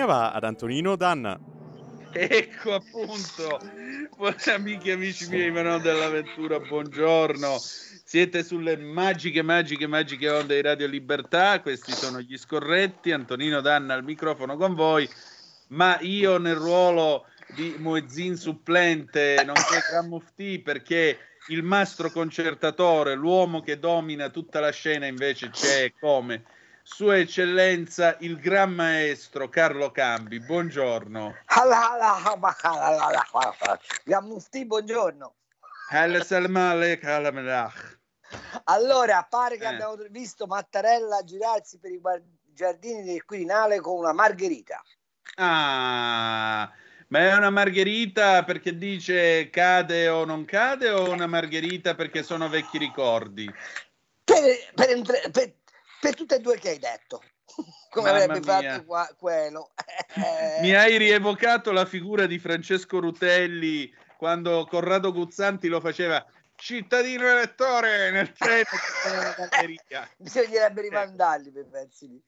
Linea va ad Antonino Danna. Ecco appunto, amiche e amici miei, ma non dell'avventura, buongiorno. Siete sulle magiche, magiche, magiche onde di Radio Libertà. Questi sono gli scorretti. Antonino Danna al microfono con voi, ma io nel ruolo di Muezzin supplente, nonché Gran Mufti, perché il mastro concertatore, l'uomo che domina tutta la scena, invece c'è come Sua Eccellenza il Gran Maestro Carlo Cambi. Buongiorno. Mufti, buongiorno. Allora, pare che Eh. abbiamo visto Mattarella girarsi per i giardini del Quirinale con una margherita. Ah, ma è una margherita perché dice cade o non cade o una margherita perché sono vecchi ricordi? Per, per per- per tutte e due che hai detto. Come Mamma avrebbe mia. fatto qua- quello. Eh, Mi hai rievocato la figura di Francesco Rutelli quando Corrado Guzzanti lo faceva cittadino elettore nel treno. Bisognerebbe rimandarli per pezzi lì.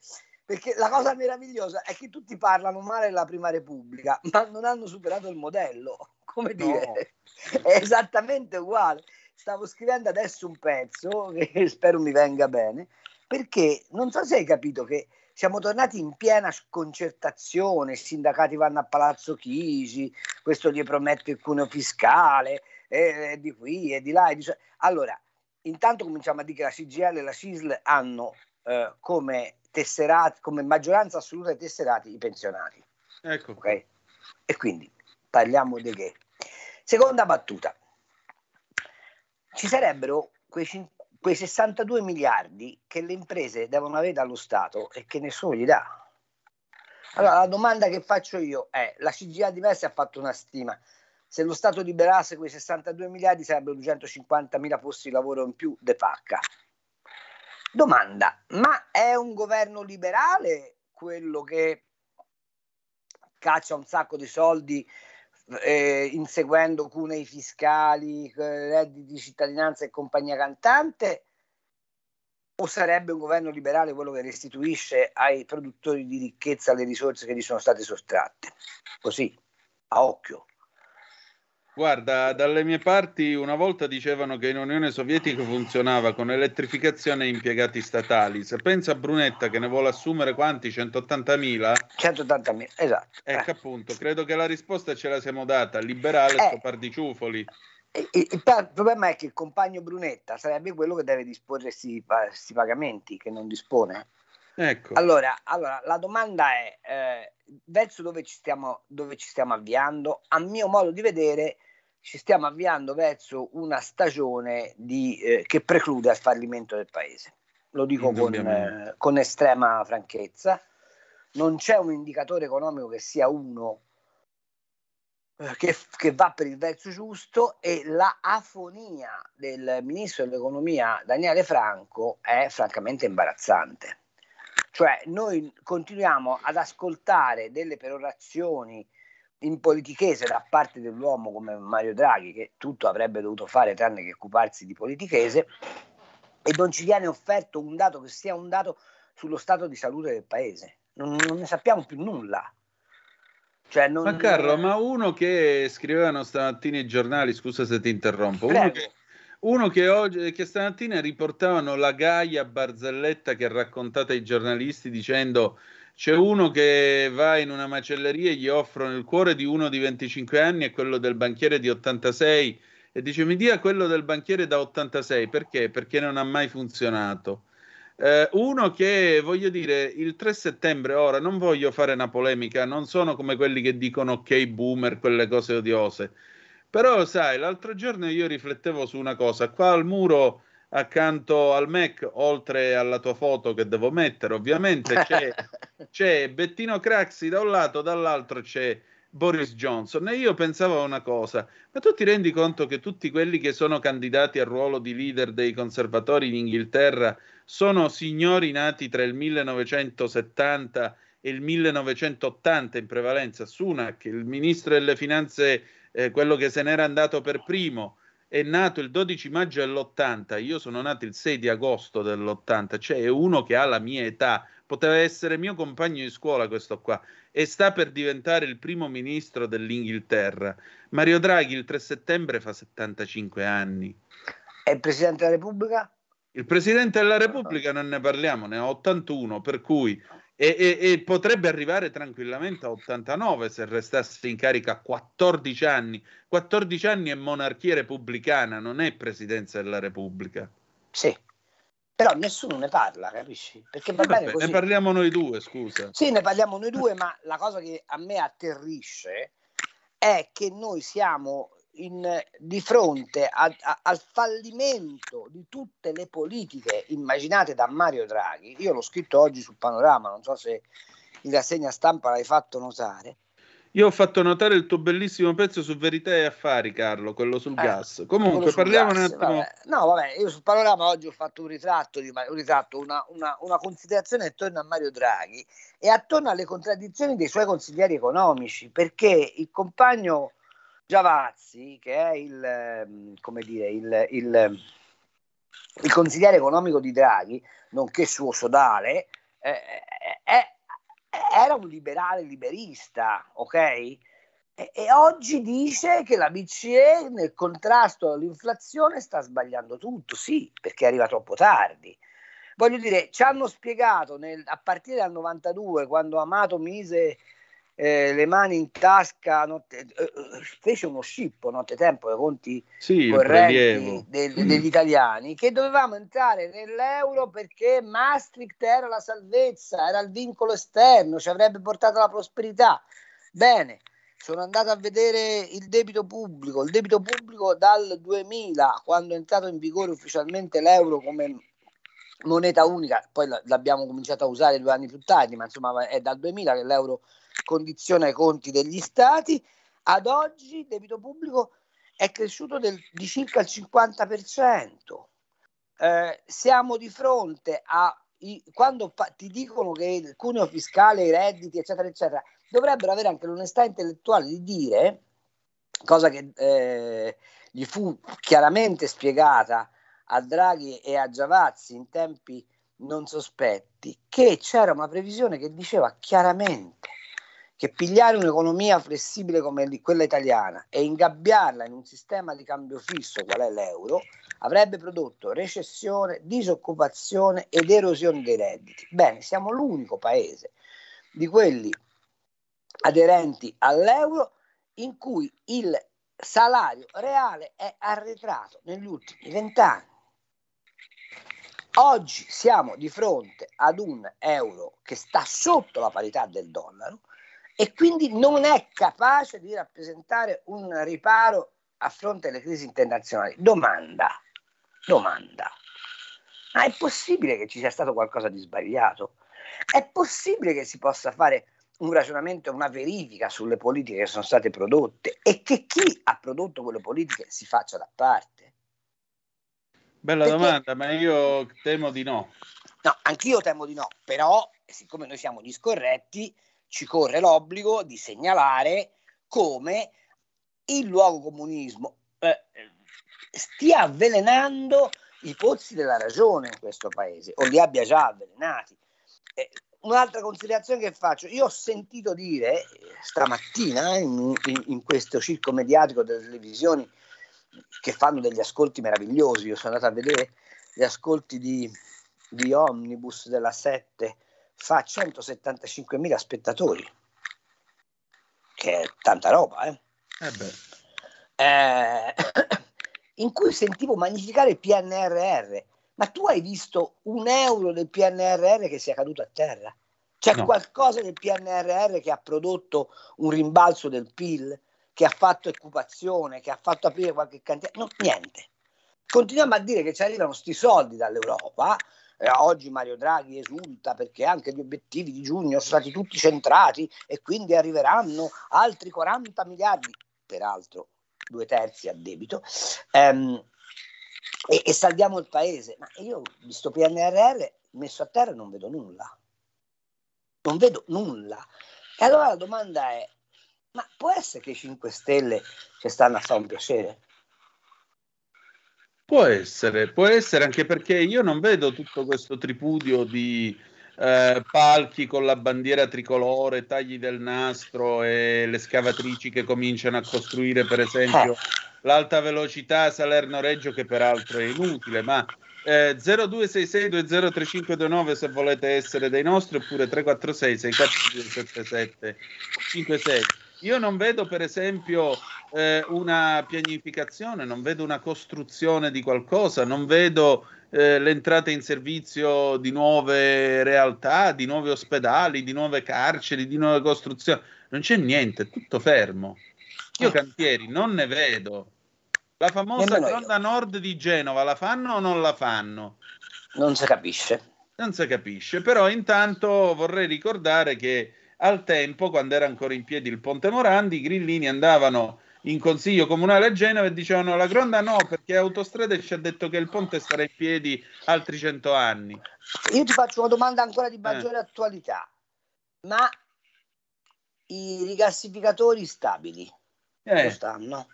Perché la cosa meravigliosa è che tutti parlano male della prima repubblica, ma non hanno superato il modello. Come dire, è esattamente uguale. Stavo scrivendo adesso un pezzo che spero mi venga bene, perché non so se hai capito che siamo tornati in piena sconcertazione, i sindacati vanno a Palazzo Chigi, questo gli promette il cuneo fiscale, e, e di qui e di là. E di... Allora, intanto cominciamo a dire che la CGL e la CISL hanno eh, come tesserati, come maggioranza assoluta dei tesserati i pensionati. Ecco, Ok? E quindi parliamo di che? Seconda battuta. Ci sarebbero quei, cin- quei 62 miliardi che le imprese devono avere dallo Stato e che nessuno gli dà. Allora la domanda che faccio io è, la CGA di Messi ha fatto una stima, se lo Stato liberasse quei 62 miliardi sarebbero 250 mila posti di lavoro in più de pacca. Domanda, ma è un governo liberale quello che caccia un sacco di soldi eh, inseguendo cunei fiscali, redditi di cittadinanza e compagnia cantante? O sarebbe un governo liberale quello che restituisce ai produttori di ricchezza le risorse che gli sono state sottratte? Così, a occhio. Guarda, dalle mie parti una volta dicevano che in Unione Sovietica funzionava con elettrificazione e impiegati statali. Se pensa a Brunetta che ne vuole assumere quanti? 180.000? 180 mila, esatto. Ecco Eh. appunto, credo che la risposta ce la siamo data, liberale Eh. sto par di ciufoli. Il, pa- il problema è che il compagno Brunetta sarebbe quello che deve disporre questi pagamenti, che non dispone. Ecco, Allora, allora, la domanda è eh, verso dove ci, stiamo, dove ci stiamo avviando? A mio modo di vedere, ci stiamo avviando verso una stagione di, eh, che preclude il fallimento del paese. Lo dico con, eh, con estrema franchezza. Non c'è un indicatore economico che sia uno eh, che, che va per il verso giusto e la afonia del ministro dell'economia Daniele Franco è francamente imbarazzante. Cioè noi continuiamo ad ascoltare delle perorazioni in politichese da parte dell'uomo come Mario Draghi, che tutto avrebbe dovuto fare tranne che occuparsi di politichese, e non ci viene offerto un dato che sia un dato sullo stato di salute del paese. Non, non ne sappiamo più nulla. Cioè, non, ma Carlo, ma uno che scrivevano stamattina i giornali, scusa se ti interrompo, uno Prego. che, uno che oggi, che stamattina riportavano la Gaia Barzelletta che ha raccontato ai giornalisti dicendo c'è uno che va in una macelleria e gli offrono il cuore di uno di 25 anni e quello del banchiere di 86 e dice mi dia quello del banchiere da 86 perché? Perché non ha mai funzionato. Eh, uno che voglio dire il 3 settembre ora non voglio fare una polemica, non sono come quelli che dicono ok boomer, quelle cose odiose. Però sai, l'altro giorno io riflettevo su una cosa, qua al muro accanto al Mac, oltre alla tua foto che devo mettere, ovviamente c'è, c'è Bettino Craxi da un lato, dall'altro c'è Boris Johnson. E io pensavo a una cosa, ma tu ti rendi conto che tutti quelli che sono candidati al ruolo di leader dei conservatori in Inghilterra sono signori nati tra il 1970 e il 1980 in prevalenza? Sunak, il ministro delle finanze, eh, quello che se n'era andato per primo, è nato il 12 maggio dell'80, io sono nato il 6 di agosto dell'80, cioè è uno che ha la mia età, poteva essere mio compagno di scuola questo qua, e sta per diventare il primo ministro dell'Inghilterra. Mario Draghi il 3 settembre fa 75 anni. E il Presidente della Repubblica? Il Presidente della Repubblica non ne parliamo, ne ha 81, per cui e, e, e, potrebbe arrivare tranquillamente a 89 se restasse in carica 14 anni. 14 anni è monarchia repubblicana, non è presidenza della Repubblica. Sì, però nessuno ne parla, capisci? Perché va bene così. Ne parliamo noi due, scusa. Sì, ne parliamo noi due, ma la cosa che a me atterrisce è che noi siamo in, di fronte a, a, al fallimento di tutte le politiche immaginate da Mario Draghi, io l'ho scritto oggi sul panorama, non so se in rassegna stampa l'hai fatto notare. Io ho fatto notare il tuo bellissimo pezzo su Verità e Affari, Carlo, quello sul eh, gas. Comunque, parliamo gas, un attimo. Vabbè. No, vabbè, io sul panorama oggi ho fatto un ritratto, di, un ritratto una, una, una, considerazione attorno a Mario Draghi e attorno alle contraddizioni dei suoi consiglieri economici, perché il compagno Giavazzi, che è il, ehm, dire, il, il, il consigliere economico di Draghi, nonché suo sodale, eh, è, era un liberale liberista, ok? E, e, oggi dice che la BCE nel contrasto all'inflazione sta sbagliando tutto, sì, perché arriva troppo tardi. Voglio dire, ci hanno spiegato nel, a partire dal 92, quando Amato mise eh, le mani in tasca, notte, eh, eh fece uno scippo nottetempo ai conti sì, correnti del, mm. degli italiani, che dovevamo entrare nell'euro perché Maastricht era la salvezza, era il vincolo esterno, ci avrebbe portato la prosperità. Bene, sono andato a vedere il debito pubblico, il debito pubblico dal 2000, quando è entrato in vigore ufficialmente l'euro come moneta unica, poi l'abbiamo cominciato a usare due anni più tardi, ma insomma è dal 2000 che l'euro condiziona i conti degli stati. Ad oggi il debito pubblico è cresciuto del, di circa il 50%. Eh, siamo di fronte a i, quando fa, ti dicono che il cuneo fiscale, i redditi, eccetera, eccetera, dovrebbero avere anche l'onestà intellettuale di dire, cosa che eh, gli fu chiaramente spiegata a Draghi e a Giavazzi in tempi non sospetti, che c'era una previsione che diceva chiaramente che pigliare un'economia flessibile come quella italiana e ingabbiarla in un sistema di cambio fisso qual è l'euro avrebbe prodotto recessione, disoccupazione ed erosione dei redditi. Bene, siamo l'unico paese di quelli aderenti all'euro in cui il salario reale è arretrato negli ultimi vent'anni. Oggi siamo di fronte ad un euro che sta sotto la parità del dollaro e quindi non è capace di rappresentare un riparo a fronte delle crisi internazionali. Domanda, domanda, ma è possibile che ci sia stato qualcosa di sbagliato? È possibile che si possa fare un ragionamento, una verifica sulle politiche che sono state prodotte e che chi ha prodotto quelle politiche si faccia da parte? Bella Perché... domanda, ma io temo di no. No, anch'io temo di no, però siccome noi siamo discorretti, ci corre l'obbligo di segnalare come il luogo comunismo eh, stia avvelenando i pozzi della ragione in questo paese o li abbia già avvelenati. Eh, un'altra considerazione che faccio, io ho sentito dire stamattina in, in, in, questo circo mediatico delle televisioni che fanno degli ascolti meravigliosi, io sono andato a vedere gli ascolti di, di Omnibus della 7 fa 175.000 spettatori, che è tanta roba, eh? Eh eh, in cui sentivo magnificare il PNRR. Ma tu hai visto un euro del PNRR che sia caduto a terra? C'è no. qualcosa del PNRR che ha prodotto un rimbalzo del PIL? che ha fatto occupazione, che ha fatto aprire qualche cantiere, no, niente. Continuiamo a dire che ci arrivano sti soldi dall'Europa. Eh, oggi Mario Draghi esulta perché anche gli obiettivi di giugno sono stati tutti centrati e quindi arriveranno altri 40 miliardi, peraltro due terzi a debito, ehm, e, e salviamo il paese. Ma io, visto PNRR, messo a terra non vedo nulla. Non vedo nulla. E allora la domanda è, ma può essere che i 5 Stelle ci stanno a fare un piacere? Può essere, può essere anche perché io non vedo tutto questo tripudio di eh, palchi con la bandiera tricolore, tagli del nastro e le scavatrici che cominciano a costruire per esempio eh. l'alta velocità Salerno-Reggio che peraltro è inutile, ma eh, 0266203529 se volete essere dei nostri oppure 346 6477 56 io non vedo per esempio eh, una pianificazione, non vedo una costruzione di qualcosa, non vedo eh, l'entrata in servizio di nuove realtà, di nuovi ospedali, di nuove carceri, di nuove costruzioni. Non c'è niente, è tutto fermo. Io eh. cantieri non ne vedo. La famosa Gronda Nord di Genova la fanno o non la fanno? Non si capisce. Non si capisce, però intanto vorrei ricordare che al tempo, quando era ancora in piedi il Ponte Morandi, i grillini andavano in consiglio comunale a Genova e dicevano la Gronda no perché Autostrade ci ha detto che il ponte starà in piedi altri cento anni. Io ti faccio una domanda ancora di maggiore eh. attualità, ma i rigassificatori stabili eh. dove stanno?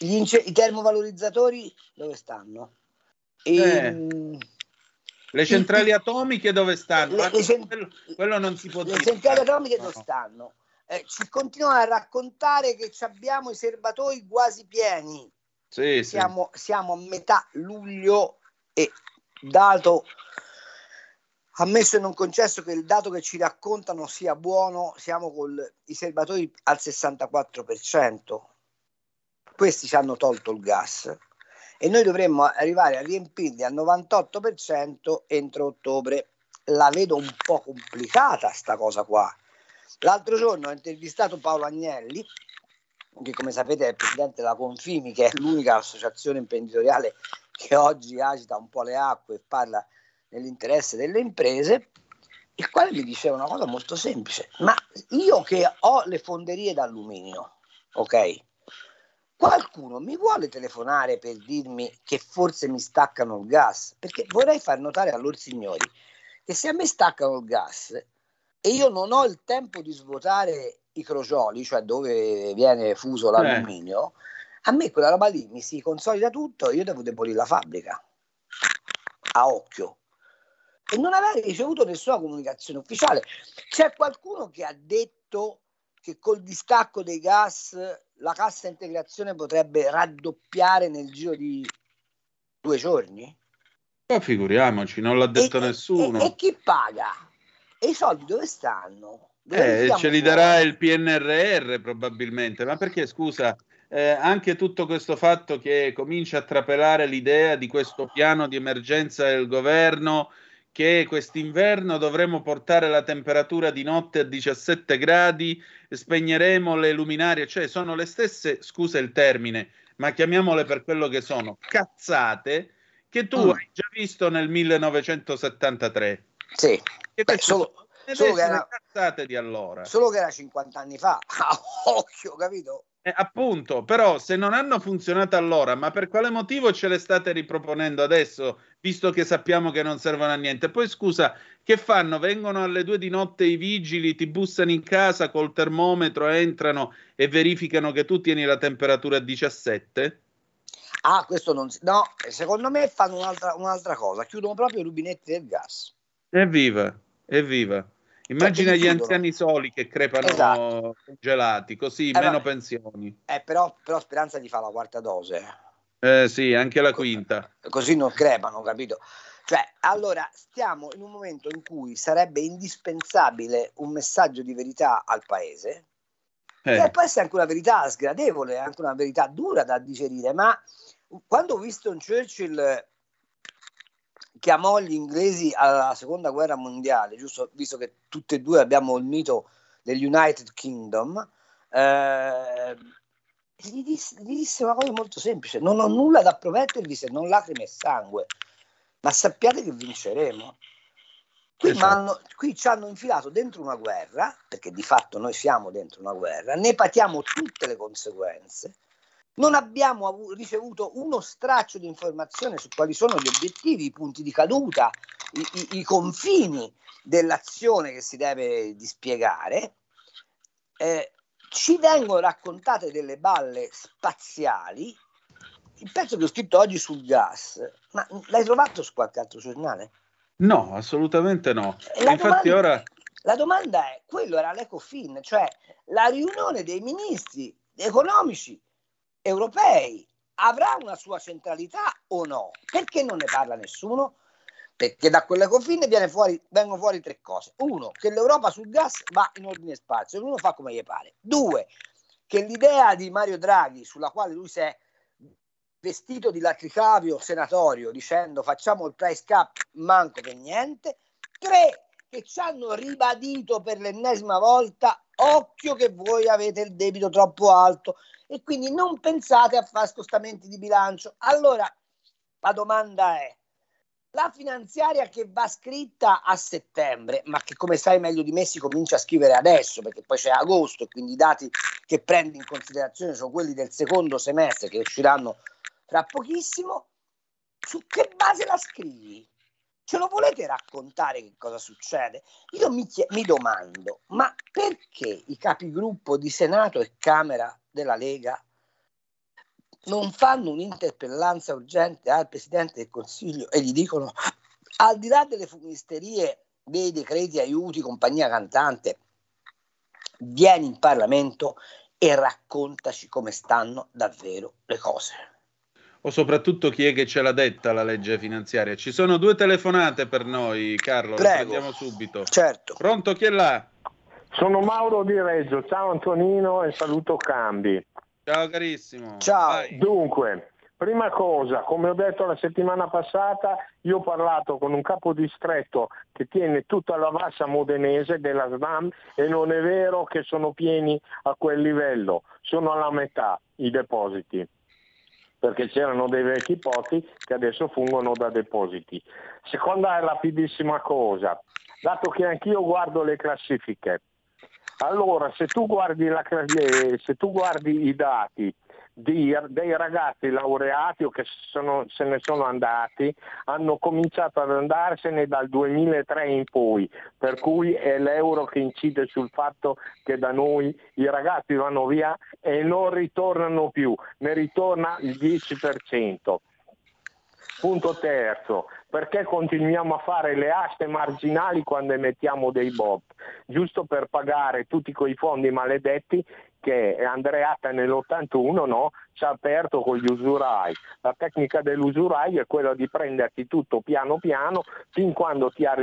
Ince- I termovalorizzatori dove stanno? E, eh. Le centrali atomiche dove stanno? Le, le cent- quello, quello, non si può le dire. Le centrali atomiche dove no. stanno? Eh, ci continuano a raccontare che abbiamo i serbatoi quasi pieni. Sì, siamo, sì. siamo a metà luglio e dato ammesso e non concesso che il dato che ci raccontano sia buono, siamo con i serbatoi al 64%. Questi ci hanno tolto il gas e noi dovremmo arrivare a riempirli al 98% entro ottobre. La vedo un po' complicata sta cosa qua. L'altro giorno ho intervistato Paolo Agnelli, che come sapete è presidente della Confimi, che è l'unica associazione imprenditoriale che oggi agita un po' le acque e parla nell'interesse delle imprese, il quale mi diceva una cosa molto semplice, ma io che ho le fonderie d'alluminio, ok? Qualcuno mi vuole telefonare per dirmi che forse mi staccano il gas? Perché vorrei far notare a loro signori che se a me staccano il gas e io non ho il tempo di svuotare i crocioli, cioè dove viene fuso l'alluminio, eh. a me quella roba lì mi si consolida tutto e io devo demolire la fabbrica a occhio e non aver ricevuto nessuna comunicazione ufficiale. C'è qualcuno che ha detto che col distacco dei gas la cassa integrazione potrebbe raddoppiare nel giro di due giorni? Ma figuriamoci, non l'ha detto e, nessuno. E, e, chi paga? E i soldi dove stanno? Dove eh, ce li darà il PNRR probabilmente, ma perché scusa, eh, anche tutto questo fatto che comincia a trapelare l'idea di questo piano di emergenza del governo che quest'inverno dovremo portare la temperatura di notte a 17 gradi, spegneremo le luminarie, cioè sono le stesse, scusa il termine, ma chiamiamole per quello che sono, cazzate che tu mm. hai già visto nel 1973. Sì, Beh, solo, solo che era, cazzate di allora. Solo che era 50 anni fa, a occhio, capito? Eh, appunto, però se non hanno funzionato allora, ma per quale motivo ce le state riproponendo adesso, visto che sappiamo che non servono a niente? Poi scusa, che fanno? Vengono alle due di notte i vigili, ti bussano in casa col termometro, entrano e verificano che tu tieni la temperatura a 17? Ah, questo non si... No, secondo me fanno un'altra, un'altra cosa, chiudono proprio i rubinetti del gas. Evviva, evviva. Immagina gli anziani soli che crepano esatto. gelati, così eh, meno pensioni. Eh, però, però Speranza gli fa la quarta dose. Eh sì, anche la quinta. Così non crepano, capito? Cioè, allora, stiamo in un momento in cui sarebbe indispensabile un messaggio di verità al paese, eh. che può essere anche una verità sgradevole, anche una verità dura da digerire, ma quando Winston Churchill chiamò gli inglesi alla seconda guerra mondiale, giusto? Visto che tutte e due abbiamo il mito dell'United Kingdom, eh, gli disse, gli disse una cosa molto semplice: non ho nulla da promettervi se non lacrime e sangue, ma sappiate che vinceremo. Qui, esatto. qui, ci hanno infilato dentro una guerra, perché di fatto noi siamo dentro una guerra, ne patiamo tutte le conseguenze. Non abbiamo avuto, ricevuto uno straccio di informazione su quali sono gli obiettivi, i punti di caduta, i, i, i confini dell'azione che si deve dispiegare. Eh, ci vengono raccontate delle balle spaziali. Il pezzo che ho scritto oggi sul gas, ma l'hai trovato su qualche altro giornale? No, assolutamente no. La Infatti domanda, ora... La domanda è, quello era l'Ecofin, cioè la riunione dei ministri economici europei avrà una sua centralità o no? Perché non ne parla nessuno? Perché da quell'Ecofin viene fuori, vengono fuori tre cose. Uno, che l'Europa sul gas va in ordine spazio, ognuno fa come gli pare. Due, che l'idea di Mario Draghi, sulla quale lui si è vestito di latricavio senatorio dicendo facciamo il price cap manco per niente. Tre, che ci hanno ribadito per l'ennesima volta occhio che voi avete il debito troppo alto e quindi non pensate a fare scostamenti di bilancio. Allora, la domanda è, la finanziaria che va scritta a settembre, ma che come sai meglio di me si comincia a scrivere adesso, perché poi c'è agosto e quindi i dati che prendi in considerazione sono quelli del secondo semestre che usciranno tra pochissimo, su che base la scrivi? Ce lo volete raccontare che cosa succede? Io mi, chie- mi domando, ma perché i capigruppo di Senato e Camera della Lega non fanno un'interpellanza urgente al Presidente del Consiglio e gli dicono, al di là delle fumisterie dei decreti aiuti, compagnia cantante, vieni in Parlamento e raccontaci come stanno davvero le cose o soprattutto chi è che ce l'ha detta la legge finanziaria. Ci sono due telefonate per noi, Carlo, Prego. le prendiamo subito. Certo. Pronto, chi è là? Sono Mauro di Reggio, ciao Antonino e saluto Cambi. Ciao carissimo. Ciao. Vai. Dunque, prima cosa, come ho detto la settimana passata, io ho parlato con un capo distretto che tiene tutta la bassa modenese della SNAM e non è vero che sono pieni a quel livello, sono alla metà i depositi perché c'erano dei vecchi pozzi che adesso fungono da depositi. Seconda e rapidissima cosa, dato che anch'io guardo le classifiche, allora se tu guardi, la, se tu guardi i dati di, dei ragazzi laureati o che sono, se ne sono andati hanno cominciato ad andarsene dal 2003 in poi, per cui è l'euro che incide sul fatto che da noi i ragazzi vanno via e non ritornano più, ne ritorna il 10%. Punto terzo, perché continuiamo a fare le aste marginali quando emettiamo dei BOP? Giusto per pagare tutti quei fondi maledetti che Andreatta nell'81 no, ci ha aperto con gli usurai. La tecnica dell'usurai è quella di prenderti tutto piano piano fin quando ti ha,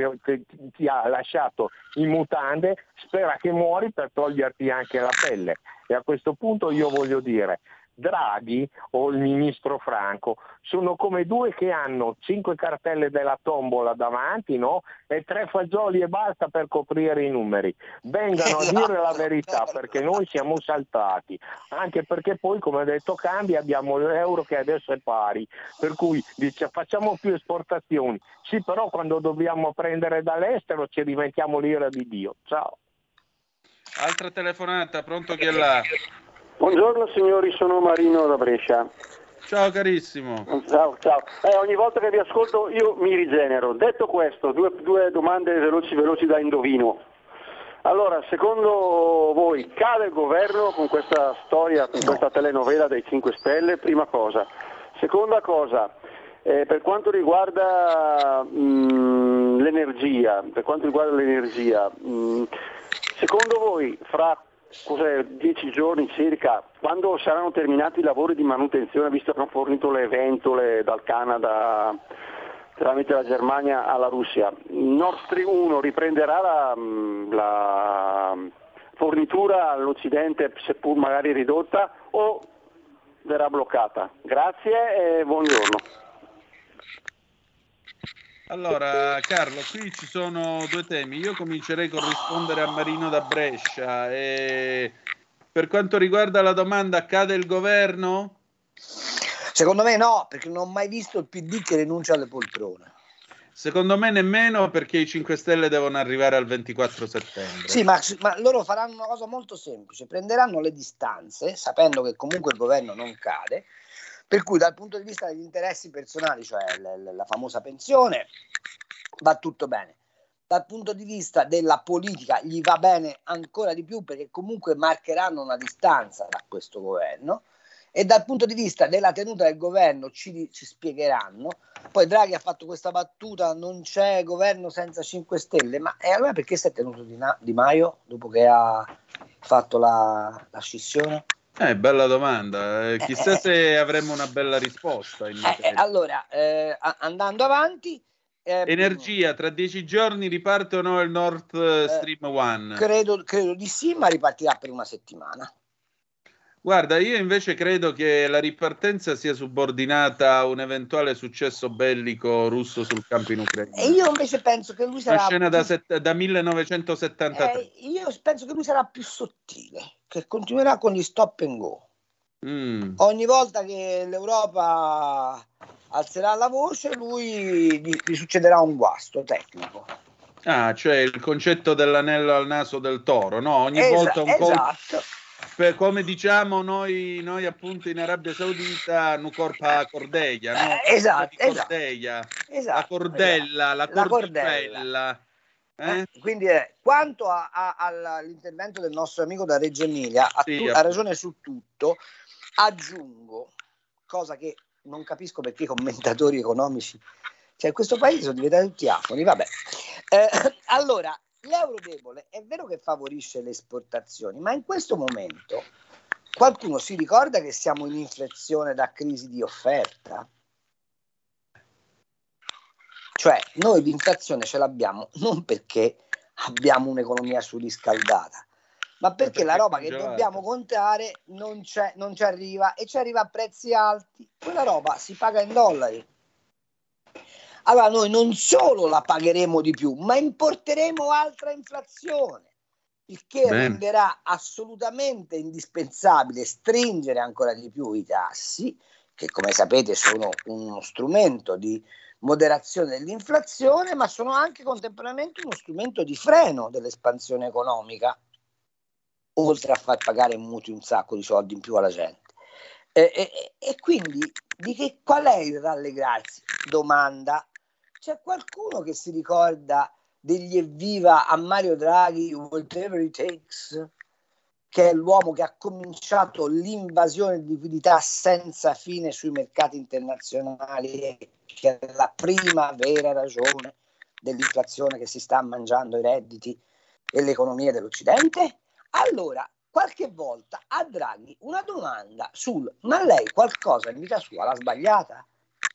ti, ha lasciato in mutande, spera che muori per toglierti anche la pelle. E a questo punto io voglio dire, Draghi o il ministro Franco sono come due che hanno cinque cartelle della tombola davanti no? e tre fagioli e basta per coprire i numeri. Vengano a dire la verità perché noi siamo saltati, anche perché poi come ha detto Cambi abbiamo l'euro che adesso è pari, per cui dice facciamo più esportazioni, sì però quando dobbiamo prendere dall'estero ci diventiamo l'ira di Dio. Ciao. Altra telefonata, pronto chi è là? Buongiorno signori, sono Marino da Brescia. Ciao carissimo. Ciao, ciao. Eh, ogni volta che vi ascolto io mi rigenero. Detto questo, due, due domande veloci, veloci da indovino. Allora, secondo voi cade il governo con questa storia, con questa telenovela dei 5 Stelle? Prima cosa. Seconda cosa, eh, per quanto riguarda mh, mm, l'energia, per quanto riguarda l'energia mh, mm, secondo voi fra cos'è, dieci giorni circa, quando saranno terminati i lavori di manutenzione, visto che hanno fornito le ventole dal Canada tramite la Germania alla Russia, Nord Stream 1 riprenderà la, la fornitura all'Occidente, seppur magari ridotta, o verrà bloccata? Grazie e buongiorno. Allora, Carlo, qui ci sono due temi. Io comincerei con rispondere a Marino da Brescia. E per quanto riguarda la domanda, cade il governo? Secondo me no, perché non ho mai visto il PD che rinuncia alle poltrone. Secondo me nemmeno perché i 5 Stelle devono arrivare al 24 settembre. Sì, ma, ma, loro faranno una cosa molto semplice, prenderanno le distanze, sapendo che comunque il governo non cade, per cui dal punto di vista degli interessi personali, cioè la, la famosa pensione, va tutto bene. Dal punto di vista della politica gli va bene ancora di più perché comunque marcheranno una distanza da questo governo e dal punto di vista della tenuta del governo ci, ci, spiegheranno. Poi Draghi ha fatto questa battuta, non c'è governo senza 5 Stelle, ma e allora perché si è tenuto Di, Na- di Maio dopo che ha fatto la, la scissione? Eh, bella domanda, eh, chissà eh, se avremmo una bella risposta. Eh, eh, allora, eh, andando avanti... Eh, Energia, tra dieci giorni riparte o no il Nord Stream 1? Credo, credo di sì, ma ripartirà per una settimana. Guarda, io invece credo che la ripartenza sia subordinata a un eventuale successo bellico russo sul campo in Ucraina. E io invece penso che lui sarà. Una scena più... da, set... da 1973. Eh, io penso che lui sarà più sottile, che continuerà con gli stop and go. Mm. Ogni volta che l'Europa alzerà la voce, lui gli, gli succederà un guasto tecnico. Ah, cioè il concetto dell'anello al naso del toro, no? Ogni Esa- volta un esatto. colpo per, come diciamo noi, noi, appunto in Arabia Saudita, Nucorpa Cordeia, no? Eh, esatto, Cordeia, esatto, la cordella, esatto. la cordella. Eh? Eh, quindi eh, quanto a, a, all'intervento del nostro amico da Reggio Emilia, ha, sì, tu, ha ragione su tutto, aggiungo, cosa che non capisco perché i commentatori economici, cioè questo paese sono diventati tutti afoni, vabbè. Eh, allora, l'euro debole è vero che favorisce le esportazioni, ma in questo momento qualcuno si ricorda che siamo in inflezione da crisi di offerta? Cioè, noi l'inflazione ce l'abbiamo non perché abbiamo un'economia surriscaldata, ma perché, la roba che dobbiamo contare non, non ci arriva e ci arriva a prezzi alti. Quella roba si paga in dollari allora noi non solo la pagheremo di più, ma importeremo altra inflazione, il che Bene. renderà assolutamente indispensabile stringere ancora di più i tassi, che come sapete sono uno strumento di moderazione dell'inflazione, ma sono anche contemporaneamente uno strumento di freno dell'espansione economica, oltre a far pagare mutui un sacco di soldi in più alla gente. E, e, e quindi di che, qual è il rallegrarsi? Domanda c'è qualcuno che si ricorda degli evviva a Mario Draghi, whatever it takes, che è l'uomo che ha cominciato l'invasione di liquidità senza fine sui mercati internazionali, che è la prima vera ragione dell'inflazione che si sta mangiando i redditi e l'economia dell'Occidente? Allora, qualche volta a Draghi una domanda sul ma lei qualcosa in vita sua l'ha sbagliata?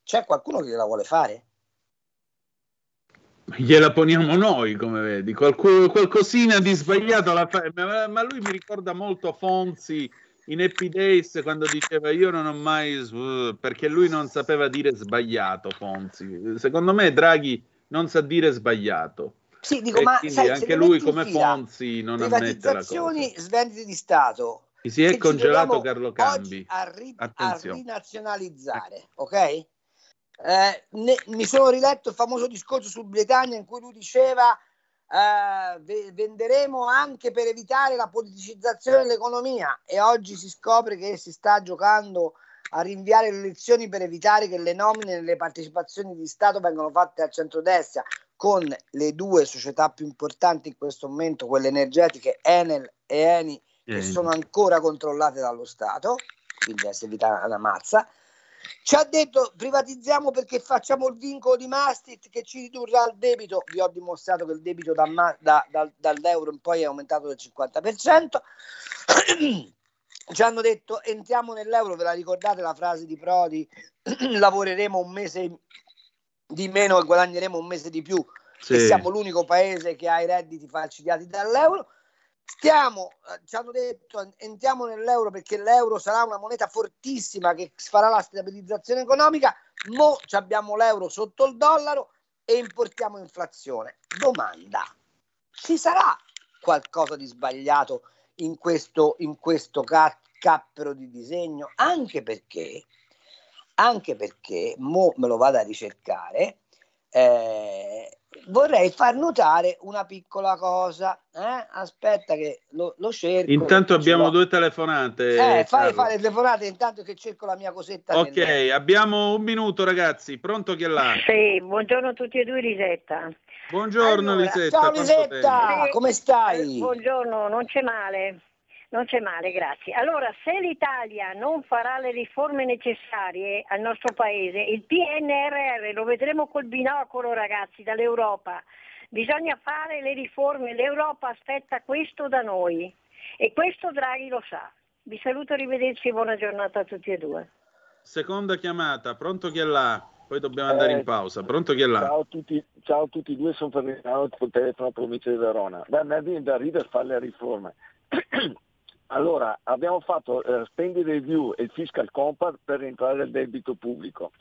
C'è qualcuno che gliela vuole fare? Gliela poniamo noi, come vedi, Qualc- qualcosina di sbagliato fa, ma, lui mi ricorda molto Fonzi in Happy Days quando diceva io non ho mai, perché lui non sapeva dire sbagliato Fonzi, secondo me Draghi non sa dire sbagliato. Sì, dico, ma sai, anche lui come Fonzi non ammette la cosa. svendite di Stato. Si è congelato Carlo Cambi. A, ri- a rinazionalizzare, ok? Eh, ne, mi sono riletto il famoso discorso su Bretagna in cui lui diceva eh, venderemo anche per evitare la politicizzazione dell'economia e oggi si scopre che si sta giocando a rinviare le elezioni per evitare che le nomine nelle partecipazioni di Stato vengano fatte al centrodestra con le due società più importanti in questo momento, quelle energetiche Enel e Eni, che sono ancora controllate dallo Stato, quindi si evita una mazza. Ci ha detto privatizziamo perché facciamo il vincolo di Maastricht che ci ridurrà il debito. Vi ho dimostrato che il debito da, da, da, dall'euro in poi è aumentato del 50%. Ci hanno detto entriamo nell'euro, ve la ricordate la frase di Prodi? Lavoreremo un mese di meno e guadagneremo un mese di più. Sì. E siamo l'unico paese che ha i redditi falcidiati dall'euro. Stiamo, eh, ci hanno detto, entriamo nell'euro perché l'euro sarà una moneta fortissima che farà la stabilizzazione economica. Mo abbiamo l'euro sotto il dollaro e importiamo inflazione. Domanda, ci sarà qualcosa di sbagliato in questo, in questo ca- cappero di disegno, anche perché, anche perché, mo me lo vado a ricercare, eh, vorrei far notare una piccola cosa. Eh? Aspetta che lo, lo cerco. Intanto abbiamo due telefonate. Eh, fai fare telefonate intanto che cerco la mia cosetta. Ok, nel... abbiamo un minuto ragazzi. Pronto chi è là? Sì, buongiorno a tutti e due Lisetta. Buongiorno allora, Lisetta. Ciao Lisetta, come stai? Buongiorno, non c'è male. Non c'è male, grazie. Allora, se l'Italia non farà le riforme necessarie al nostro Paese, il PNRR lo vedremo col binocolo, ragazzi, dall'Europa. Bisogna fare le riforme, l'Europa aspetta questo da noi e questo Draghi lo sa. Vi saluto, arrivederci e buona giornata a tutti e due. Seconda chiamata, pronto chi è là? Poi dobbiamo andare in eh, pausa. Pronto chi è là? Ciao a tutti, ciao a tutti e due, sono Ferdinando, telefono provincia di Verona. Beh, a me viene da ridere fare le riforme. Allora, abbiamo fatto eh, spending review e fiscal compact per entrare nel debito pubblico.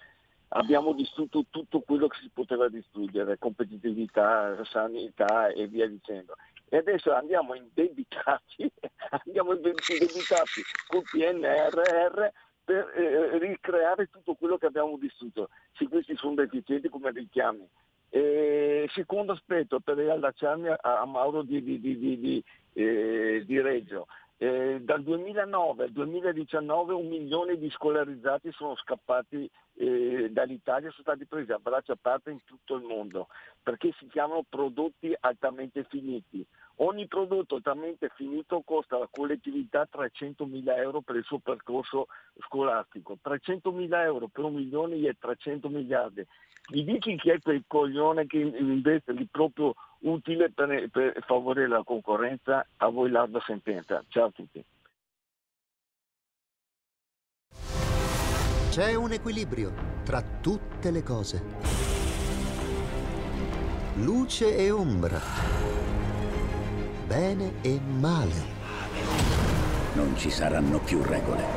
Abbiamo distrutto tutto quello che si poteva distruggere, competitività, sanità e via dicendo. E adesso andiamo indebitati, andiamo indebitati col PNRR per eh, ricreare tutto quello che abbiamo distrutto. Se questi sono deficienti come richiami. E secondo aspetto, per riallacciarmi a, a Mauro di, di, di, eh, di Reggio, eh, dal 2009 al 2019 un milione di scolarizzati sono scappati eh, dall'Italia, sono stati presi a braccia aperte in tutto il mondo, perché si chiamano prodotti altamente finiti. Ogni prodotto altamente finito costa alla collettività 300 mila euro per il suo percorso scolastico. 300 mila euro per un milione è 300 miliardi. Mi dici chi è quel coglione che investe lì proprio utile per, per favorire la concorrenza, a voi l'alba sentenza. Ciao a tutti. C'è un equilibrio tra tutte le cose. Luce e ombra. Bene e male. Non ci saranno più regole.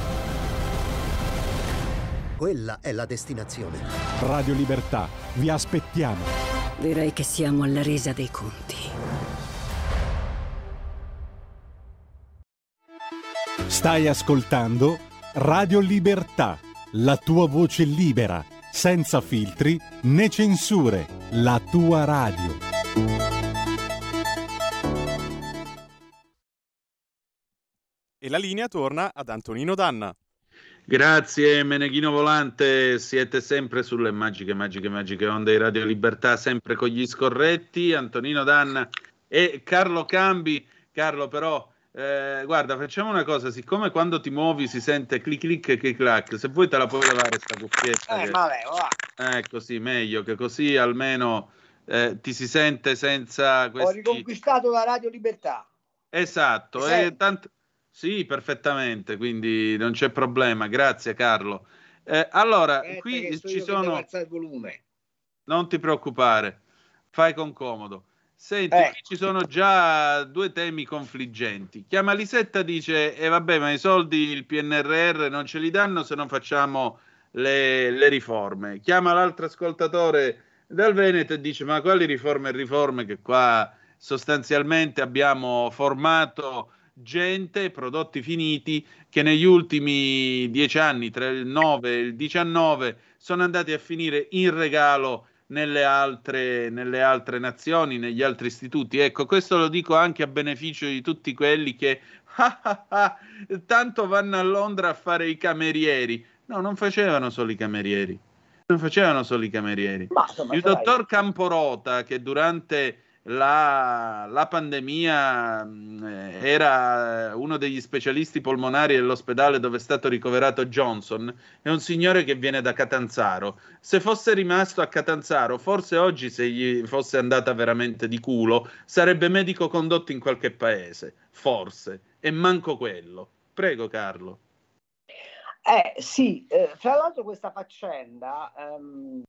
Quella è la destinazione. Radio Libertà, vi aspettiamo. Direi che siamo alla resa dei conti. Stai ascoltando Radio Libertà, la tua voce libera, senza filtri né censure, la tua radio. E la linea torna ad Antonino Danna. Grazie Meneghino Volante, siete sempre sulle magiche, magiche, magiche onde di Radio Libertà, sempre con gli scorretti, Antonino Danna e Carlo Cambi. Carlo però, eh, guarda, facciamo una cosa, siccome quando ti muovi si sente clic clic clic clac, se vuoi te la puoi levare sta cuffietta. Eh, che... vabbè, va. Eh, così, meglio, che così almeno eh, ti si sente senza... Questi... Ho riconquistato la Radio Libertà. Esatto, e tanto sì, perfettamente, quindi non c'è problema. Grazie Carlo. Eh, allora, Aspetta qui ci sono... Non ti preoccupare, fai con comodo. Senti, eh. ci sono già due temi confliggenti. Chiama Lisetta dice, e eh, vabbè, ma i soldi il PNRR non ce li danno se non facciamo le, le riforme. Chiama l'altro ascoltatore dal Veneto e dice, ma quali riforme e riforme che qua sostanzialmente abbiamo formato gente, prodotti finiti che negli ultimi dieci anni, tra il 9 e il 19, sono andati a finire in regalo nelle altre, nelle altre nazioni, negli altri istituti. Ecco, questo lo dico anche a beneficio di tutti quelli che ah, ah, ah, tanto vanno a Londra a fare i camerieri. No, non facevano solo i camerieri. Non facevano solo i camerieri. Insomma, il dottor Camporota, che durante la, la pandemia mh, era uno degli specialisti polmonari dell'ospedale dove è stato ricoverato Johnson, è un signore che viene da Catanzaro. Se fosse rimasto a Catanzaro, forse oggi se gli fosse andata veramente di culo, sarebbe medico condotto in qualche paese, forse, e manco quello. Prego Carlo. Eh sì, eh, fra l'altro questa faccenda, ehm,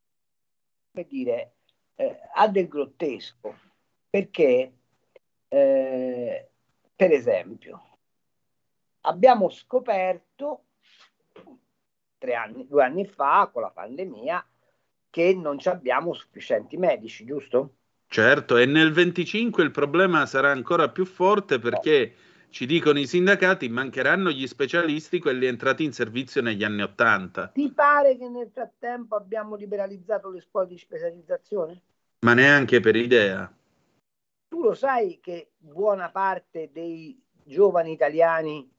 come dire, eh, ha del grottesco, perché, eh, per esempio, abbiamo scoperto tre anni, due anni fa, con la pandemia, che non abbiamo sufficienti medici, giusto? Certo, e nel 25 il problema sarà ancora più forte perché ci dicono i sindacati mancheranno gli specialisti, quelli entrati in servizio negli anni 80. Ti pare che nel frattempo abbiamo liberalizzato le scuole di specializzazione? Ma neanche per idea. Tu lo sai che buona parte dei giovani italiani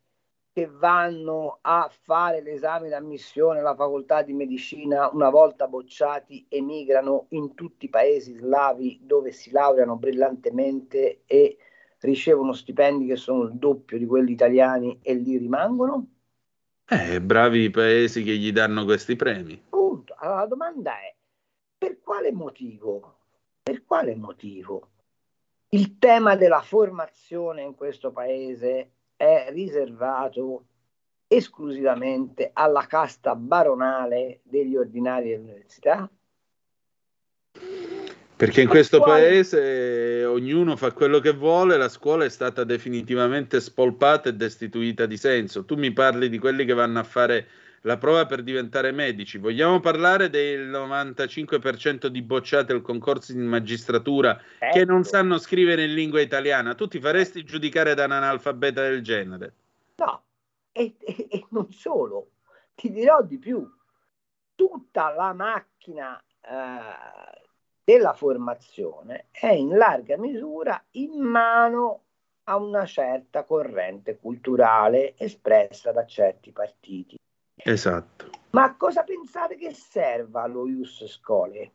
che vanno a fare l'esame d'ammissione alla facoltà di medicina una volta bocciati emigrano in tutti i paesi slavi dove si laureano brillantemente e ricevono stipendi che sono il doppio di quelli italiani e lì rimangono? Eh, bravi i paesi che gli danno questi premi. Punto. Allora la domanda è, per quale motivo? Per quale motivo il tema della formazione in questo paese è riservato esclusivamente alla casta baronale degli ordinari dell'università? Perché in questo paese ognuno fa quello che vuole, la scuola è stata definitivamente spolpata e destituita di senso. Tu mi parli di quelli che vanno a fare la prova per diventare medici. Vogliamo parlare del 95% di bocciate al concorso in magistratura Certo. che non sanno scrivere in lingua italiana? Tu ti faresti giudicare da un analfabeta del genere? No, e, e- e non solo, ti dirò di più, tutta la macchina eh, della formazione è in larga misura in mano a una certa corrente culturale espressa da certi partiti. Esatto. Ma a cosa pensate che serva lo Ius Scholae?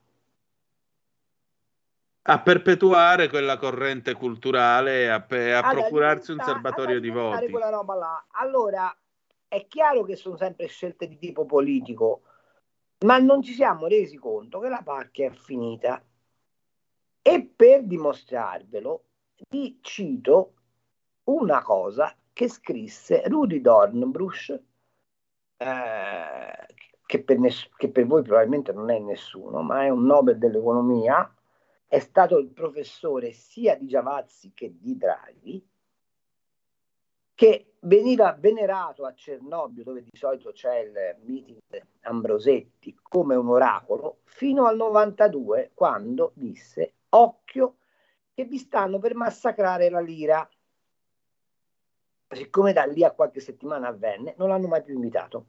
A perpetuare quella corrente culturale e a, pe- a procurarsi un serbatoio di voti. quella roba là. Allora, è chiaro che sono sempre scelte di tipo politico, ma non ci siamo resi conto che la pacchia è finita. E per dimostrarvelo, vi cito una cosa che scrisse Rudy Dornbusch, eh, che, per ness- che per voi probabilmente non è nessuno, ma è un Nobel dell'economia, è stato il professore sia di Giavazzi che di Draghi, che veniva venerato a Cernobbio, dove di solito c'è il meeting Ambrosetti, come un oracolo, fino al 92, quando disse occhio che vi stanno per massacrare la lira. Siccome da lì a qualche settimana avvenne, non l'hanno mai più invitato.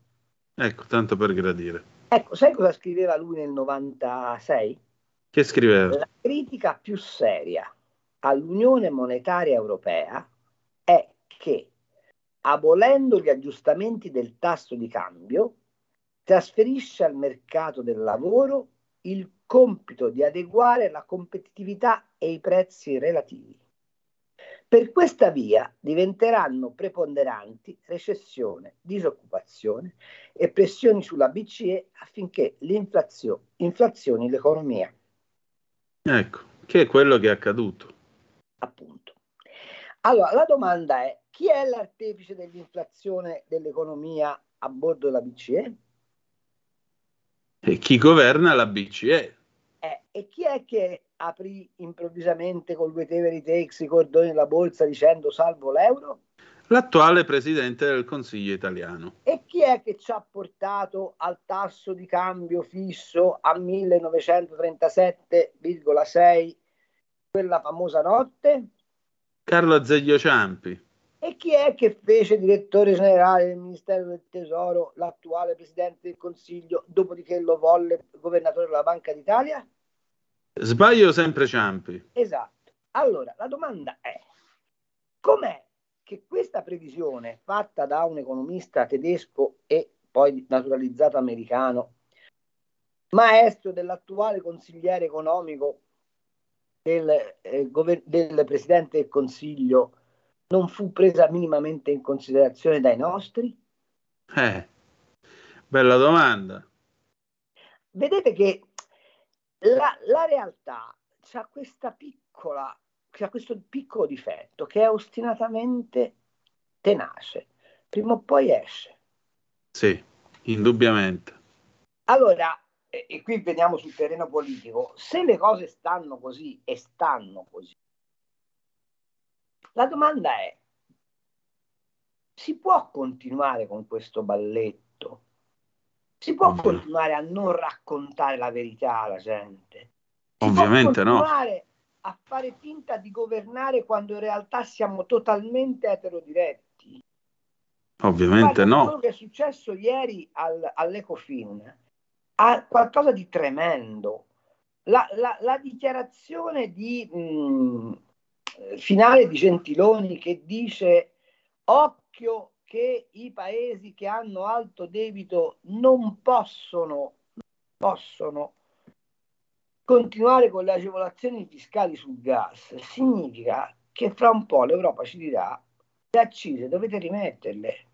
Ecco, tanto per gradire. Ecco, sai cosa scriveva lui nel 96? Che scriveva? La critica più seria all'Unione Monetaria Europea è che, abolendo gli aggiustamenti del tasso di cambio, trasferisce al mercato del lavoro il compito di adeguare la competitività e i prezzi relativi. Per questa via diventeranno preponderanti recessione, disoccupazione e pressioni sulla BCE affinché l'inflazio- inflazioni l'economia. Ecco, che è quello che è accaduto. appunto. Allora, la domanda è, chi è l'artefice dell'inflazione dell'economia a bordo della BCE? E chi governa la BCE? Eh, e chi è che aprì improvvisamente col whatever it takes i cordoni della borsa dicendo salvo l'euro? L'attuale presidente del Consiglio italiano. E chi è che ci ha portato al tasso di cambio fisso a 1937,6 quella famosa notte? Carlo Azeglio Ciampi. E chi è che fece direttore generale del Ministero del Tesoro l'attuale Presidente del Consiglio, dopodiché lo volle governatore della Banca d'Italia? Sbaglio sempre Ciampi. Esatto. Allora, la domanda è, com'è che questa previsione fatta da un economista tedesco e poi naturalizzato americano, maestro dell'attuale consigliere economico del, eh, gover- del Presidente del Consiglio non fu presa minimamente in considerazione dai nostri? Eh, bella domanda. Vedete che la, la realtà ha questa piccola, ha questo piccolo difetto che è ostinatamente tenace. Prima o poi esce. Sì, indubbiamente. Allora, e, e qui veniamo sul terreno politico, se le cose stanno così e stanno così, la domanda è, si può continuare con questo balletto? Si può Ovvio. continuare a non raccontare la verità alla gente? Si Ovviamente può no. a fare finta di governare quando in realtà siamo totalmente eterodiretti? Ovviamente Guarda, no. Quello che è successo ieri al- all'Ecofin ha qualcosa di tremendo. La, la- la dichiarazione di, mh, finale di Gentiloni che dice occhio che i paesi che hanno alto debito non possono, possono continuare con le agevolazioni fiscali sul gas, significa che fra un po' l'Europa ci dirà le accise dovete rimetterle.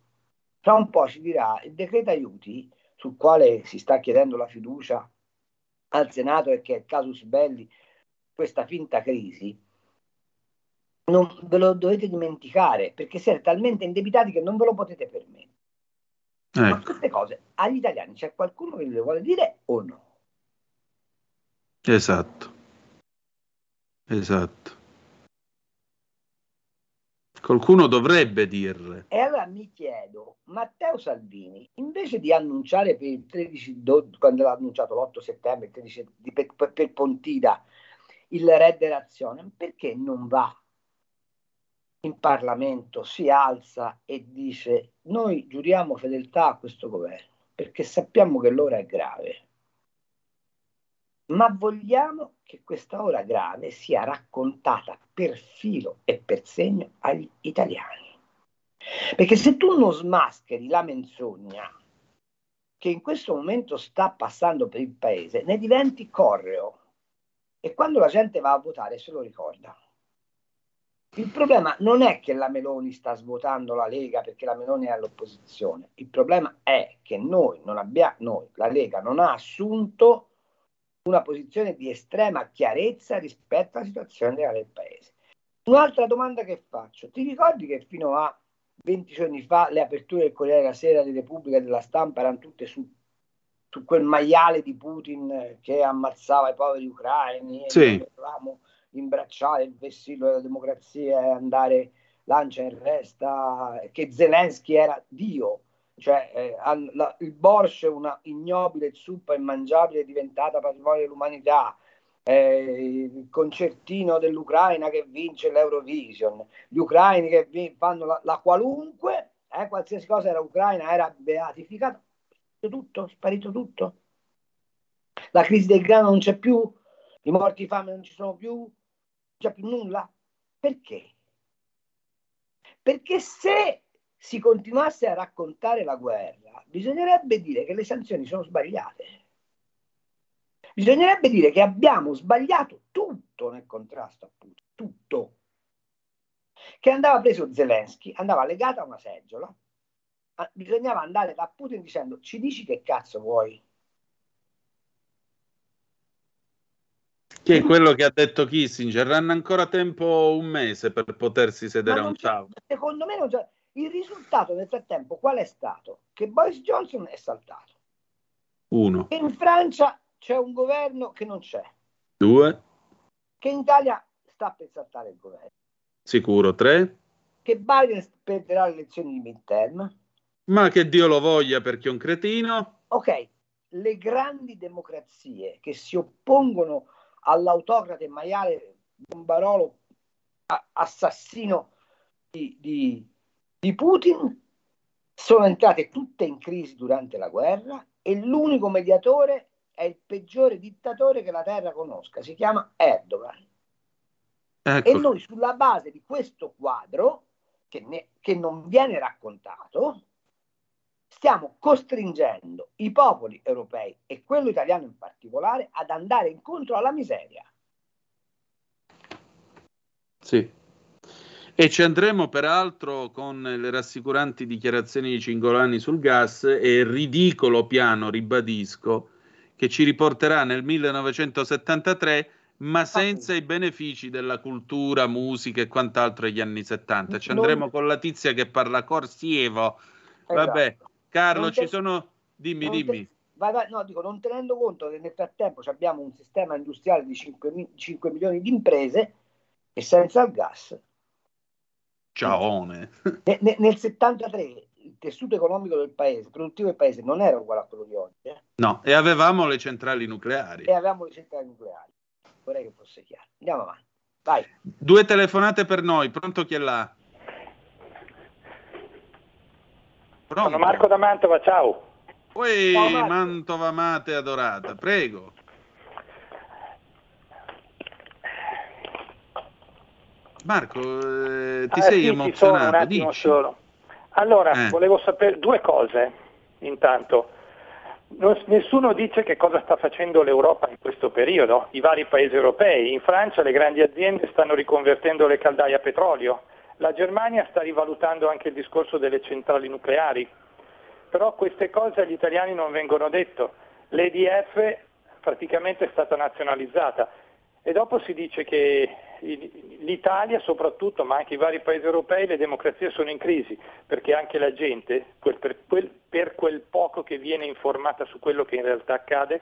Fra un po' ci dirà il decreto aiuti sul quale si sta chiedendo la fiducia al Senato e che è il casus belli, questa finta crisi, non ve lo dovete dimenticare perché siete talmente indebitati che non ve lo potete permettere. Ma Ecco, queste cose agli italiani c'è qualcuno che le vuole dire o no? esatto. Esatto. Qualcuno dovrebbe dirle. E allora mi chiedo, Matteo Salvini, invece di annunciare per il 13, do- quando l'ha annunciato l'8 settembre, il 13 di- per, per- Pontida, il Red Azione, perché non va in Parlamento, si alza e dice noi giuriamo fedeltà a questo governo, perché sappiamo che l'ora è grave, ma vogliamo che questa ora grave sia raccontata per filo e per segno agli italiani. Perché se tu non smascheri la menzogna che in questo momento sta passando per il paese, ne diventi correo. E quando la gente va a votare se lo ricorda. Il problema non è che la Meloni sta svuotando la Lega perché la Meloni è all'opposizione. Il problema è che noi non abbiamo, noi, la Lega non ha assunto una posizione di estrema chiarezza rispetto alla situazione reale del paese. Un'altra domanda che faccio, ti ricordi che fino a 20 giorni fa le aperture del Corriere della Sera, di Repubblica e della Stampa erano tutte su, su quel maiale di Putin che ammazzava i poveri ucraini Sì. e imbracciare il vessillo della democrazia e andare lancia in resta, che Zelensky era Dio, cioè eh, la- il borscht, una ignobile zuppa immangiabile diventata patrimonio dell'umanità, eh, il concertino dell'Ucraina che vince l'Eurovision, gli ucraini che vi- fanno la, la qualunque, eh, qualsiasi cosa era ucraina era beatificata, tutto, sparito tutto. La crisi del grano non c'è più, i morti fame non ci sono più, c'è più nulla. Perché? Perché se si continuasse a raccontare la guerra, bisognerebbe dire che le sanzioni sono sbagliate. Bisognerebbe dire che abbiamo sbagliato tutto nel contrasto a Putin, tutto. Che andava preso Zelensky, andava legato a una seggiola, bisognava andare da Putin dicendo ci dici che cazzo vuoi? Che è quello che ha detto Kissinger. Hanno ancora tempo un mese per potersi sedere a un tavolo. secondo me non c'è. Il risultato nel frattempo qual è stato? Che Boris Johnson è saltato. Uno, Che in Francia c'è un governo che non c'è. due, Che in Italia sta per saltare il governo. sicuro tre. Che Biden perderà le elezioni di midterm. Ma che Dio lo voglia perché è un cretino. Ok, le grandi democrazie che si oppongono all'autocrate maiale bombarolo assassino di, di- di Putin sono entrate tutte in crisi durante la guerra e l'unico mediatore è il peggiore dittatore che la terra conosca, si chiama Erdogan. Ecco, E noi sulla base di questo quadro, che, ne- che non viene raccontato, stiamo costringendo i popoli europei e quello italiano in particolare ad andare incontro alla miseria. Sì. E ci andremo peraltro con le rassicuranti dichiarazioni di Cingolani sul gas e il ridicolo piano, ribadisco, che ci riporterà nel 1973 ma senza i benefici della cultura, musica e quant'altro degli anni 70. Ci andremo Non- con la tizia che parla corsievo. Vabbè, Esatto. Carlo, Non ci te- sono... Dimmi, non te- dimmi. Vai, vai, no, dico, non tenendo conto che nel frattempo abbiamo un sistema industriale di 5, mi- 5 milioni di imprese e senza il gas. Ciaone. Ne- ne- nel 73 il tessuto economico del paese, produttivo del paese, non era uguale a quello di oggi eh, No, e avevamo le centrali nucleari. e avevamo le centrali nucleari. Vorrei che fosse chiaro. Andiamo avanti. Vai. Due telefonate per noi, pronto chi è là? Pronto? Sono Marco da Mantova, ciao. Ui, Ciao. Mantova amata e adorata, prego. Marco, eh, ti Ah, sei sì, sono, emozionato, dici. solo. Allora, Eh. volevo sapere due cose, intanto. Non- nessuno dice che cosa sta facendo l'Europa in questo periodo, i vari paesi europei. In Francia le grandi aziende stanno riconvertendo le caldaie a petrolio, la Germania sta rivalutando anche il discorso delle centrali nucleari. Però queste cose agli italiani non vengono detto. L'EDF praticamente è stata nazionalizzata e dopo si dice che l'Italia soprattutto, ma anche i vari paesi europei, le democrazie sono in crisi, perché anche la gente, quel- per, quel, per quel poco che viene informata su quello che in realtà accade,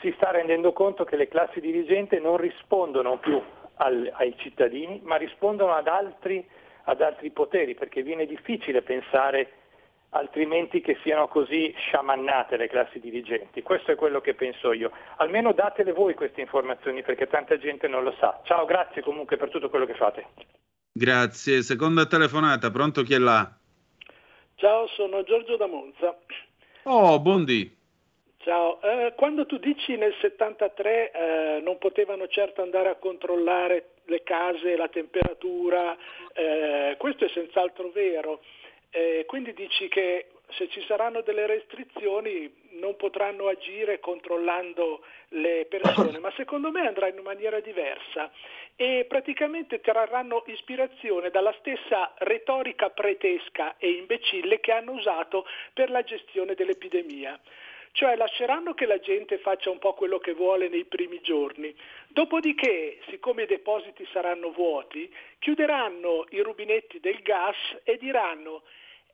si sta rendendo conto che le classi dirigenti non rispondono più al- ai cittadini, ma rispondono ad altri, ad altri poteri, perché viene difficile pensare altrimenti che siano così sciamannate le classi dirigenti. Questo è quello che penso io. Almeno datele voi queste informazioni perché tanta gente non lo sa. Ciao, grazie comunque per tutto quello che fate. Grazie. Seconda telefonata, pronto chi è là? Ciao, sono Giorgio da Monza. Oh, buondì. Ciao, Eh, quando tu dici nel 73 eh, non potevano certo andare a controllare le case, la temperatura, eh, questo è senz'altro vero. Eh, quindi dici che se ci saranno delle restrizioni non potranno agire controllando le persone, ma secondo me andrà in maniera diversa e praticamente trarranno ispirazione dalla stessa retorica pretesca e imbecille che hanno usato per la gestione dell'epidemia. Cioè lasceranno che la gente faccia un po' quello che vuole nei primi giorni, dopodiché, siccome i depositi saranno vuoti, chiuderanno i rubinetti del gas e diranno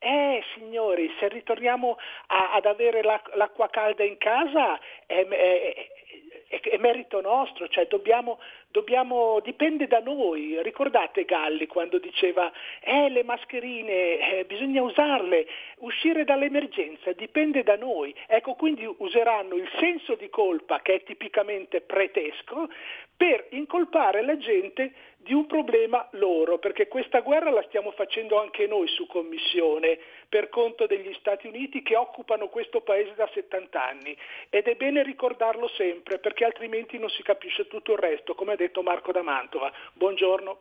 eh signori, se ritorniamo a- ad avere la- l'acqua calda in casa è, è- è- è merito nostro, cioè dobbiamo, dobbiamo- dipende da noi. Ricordate Galli quando diceva eh le mascherine eh, bisogna usarle, uscire dall'emergenza dipende da noi. Ecco, quindi useranno il senso di colpa che è tipicamente pretesco per incolpare la gente di un problema loro, perché questa guerra la stiamo facendo anche noi su commissione per conto degli Stati Uniti che occupano questo paese da 70 anni ed è bene ricordarlo sempre perché altrimenti non si capisce tutto il resto, come ha detto Marco da Mantova. Buongiorno.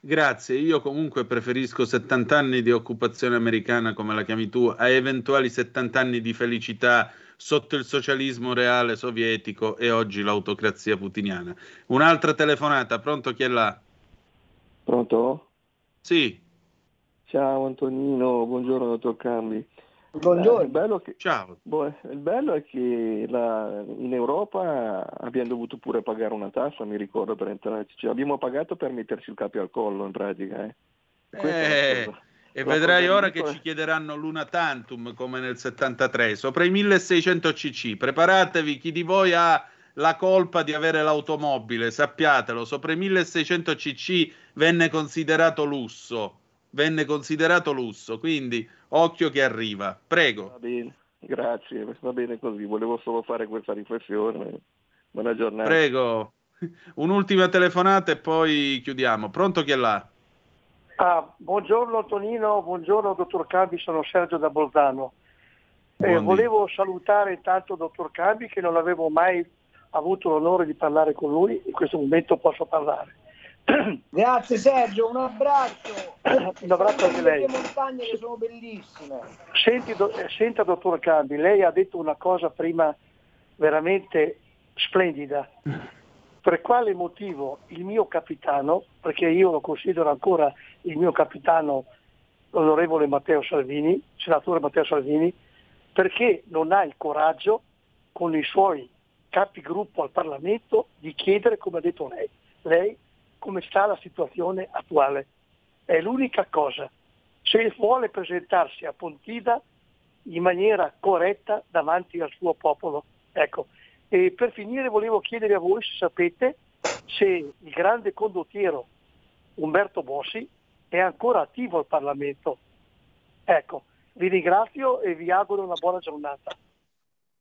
Grazie, io comunque preferisco 70 anni di occupazione americana, come la chiami tu, a eventuali 70 anni di felicità sotto il socialismo reale sovietico e oggi l'autocrazia putiniana. Un'altra telefonata, pronto chi è là? Pronto? Sì, Ciao Antonino, buongiorno dottor Cambi. Buongiorno. Eh, il, bello che, ciao. boh, il bello è che la- in Europa abbiamo dovuto pure pagare una tassa, mi ricordo, per entrarci. Cioè, abbiamo pagato per metterci il capo al collo in pratica. Eh. Questa è la Eh, cosa- e la vedrai ora che ci chiederanno l'una tantum come nel 73, sopra i 1600 cc. Preparatevi, chi di voi ha la colpa di avere l'automobile, sappiatelo, sopra i 1600 cc venne considerato lusso, venne considerato lusso, quindi occhio che arriva. Prego. Va bene, grazie, va bene così, volevo solo fare questa riflessione. Buona giornata. Prego. Un'ultima telefonata e poi chiudiamo. Pronto chi è là? Ah, buongiorno Tonino, buongiorno dottor Cambi, sono Sergio da Bolzano. Eh, volevo salutare intanto il dottor Cambi che non avevo mai avuto l'onore di parlare con lui, in questo momento posso parlare. Grazie Sergio, un abbraccio. Un abbraccio anche lei. Le montagne che sono bellissime. Senti, do- eh, senta dottor Cambi, lei ha detto una cosa prima veramente splendida. Per quale motivo il mio capitano, perché io lo considero ancora il mio capitano l'onorevole Matteo Salvini, senatore Matteo Salvini, perché non ha il coraggio con i suoi capigruppo al Parlamento di chiedere, come ha detto lei, lei come sta la situazione attuale. È l'unica cosa. Se vuole presentarsi a Pontida in maniera corretta davanti al suo popolo. Ecco. E per finire volevo chiedere a voi se sapete se il grande condottiero Umberto Bossi è ancora attivo al Parlamento. Ecco, vi ringrazio e vi auguro una buona giornata.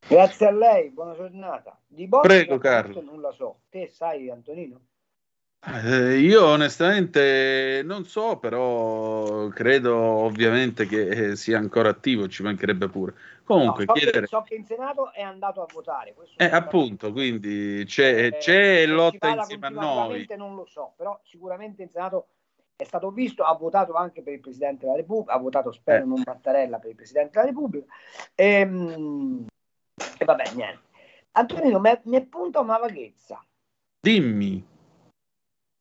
Grazie a lei, buona giornata. Di Bossi Prego, Carlo. Non la so. Te sai, Antonino? Eh, io onestamente non so, però credo ovviamente che eh, sia ancora attivo, ci mancherebbe pure. Comunque, no, so, chiedere... che, so, che, in Senato è andato a votare. Eh, appunto, quindi c'è, eh, c'è lotta insieme a noi. Non lo so, però sicuramente in Senato è stato visto, ha votato anche per il Presidente della Repubblica, ha votato spero Eh. non Mattarella per il Presidente della Repubblica. Ehm, E, vabbè, niente. Antonino, mi, mi punta una vaghezza. Dimmi.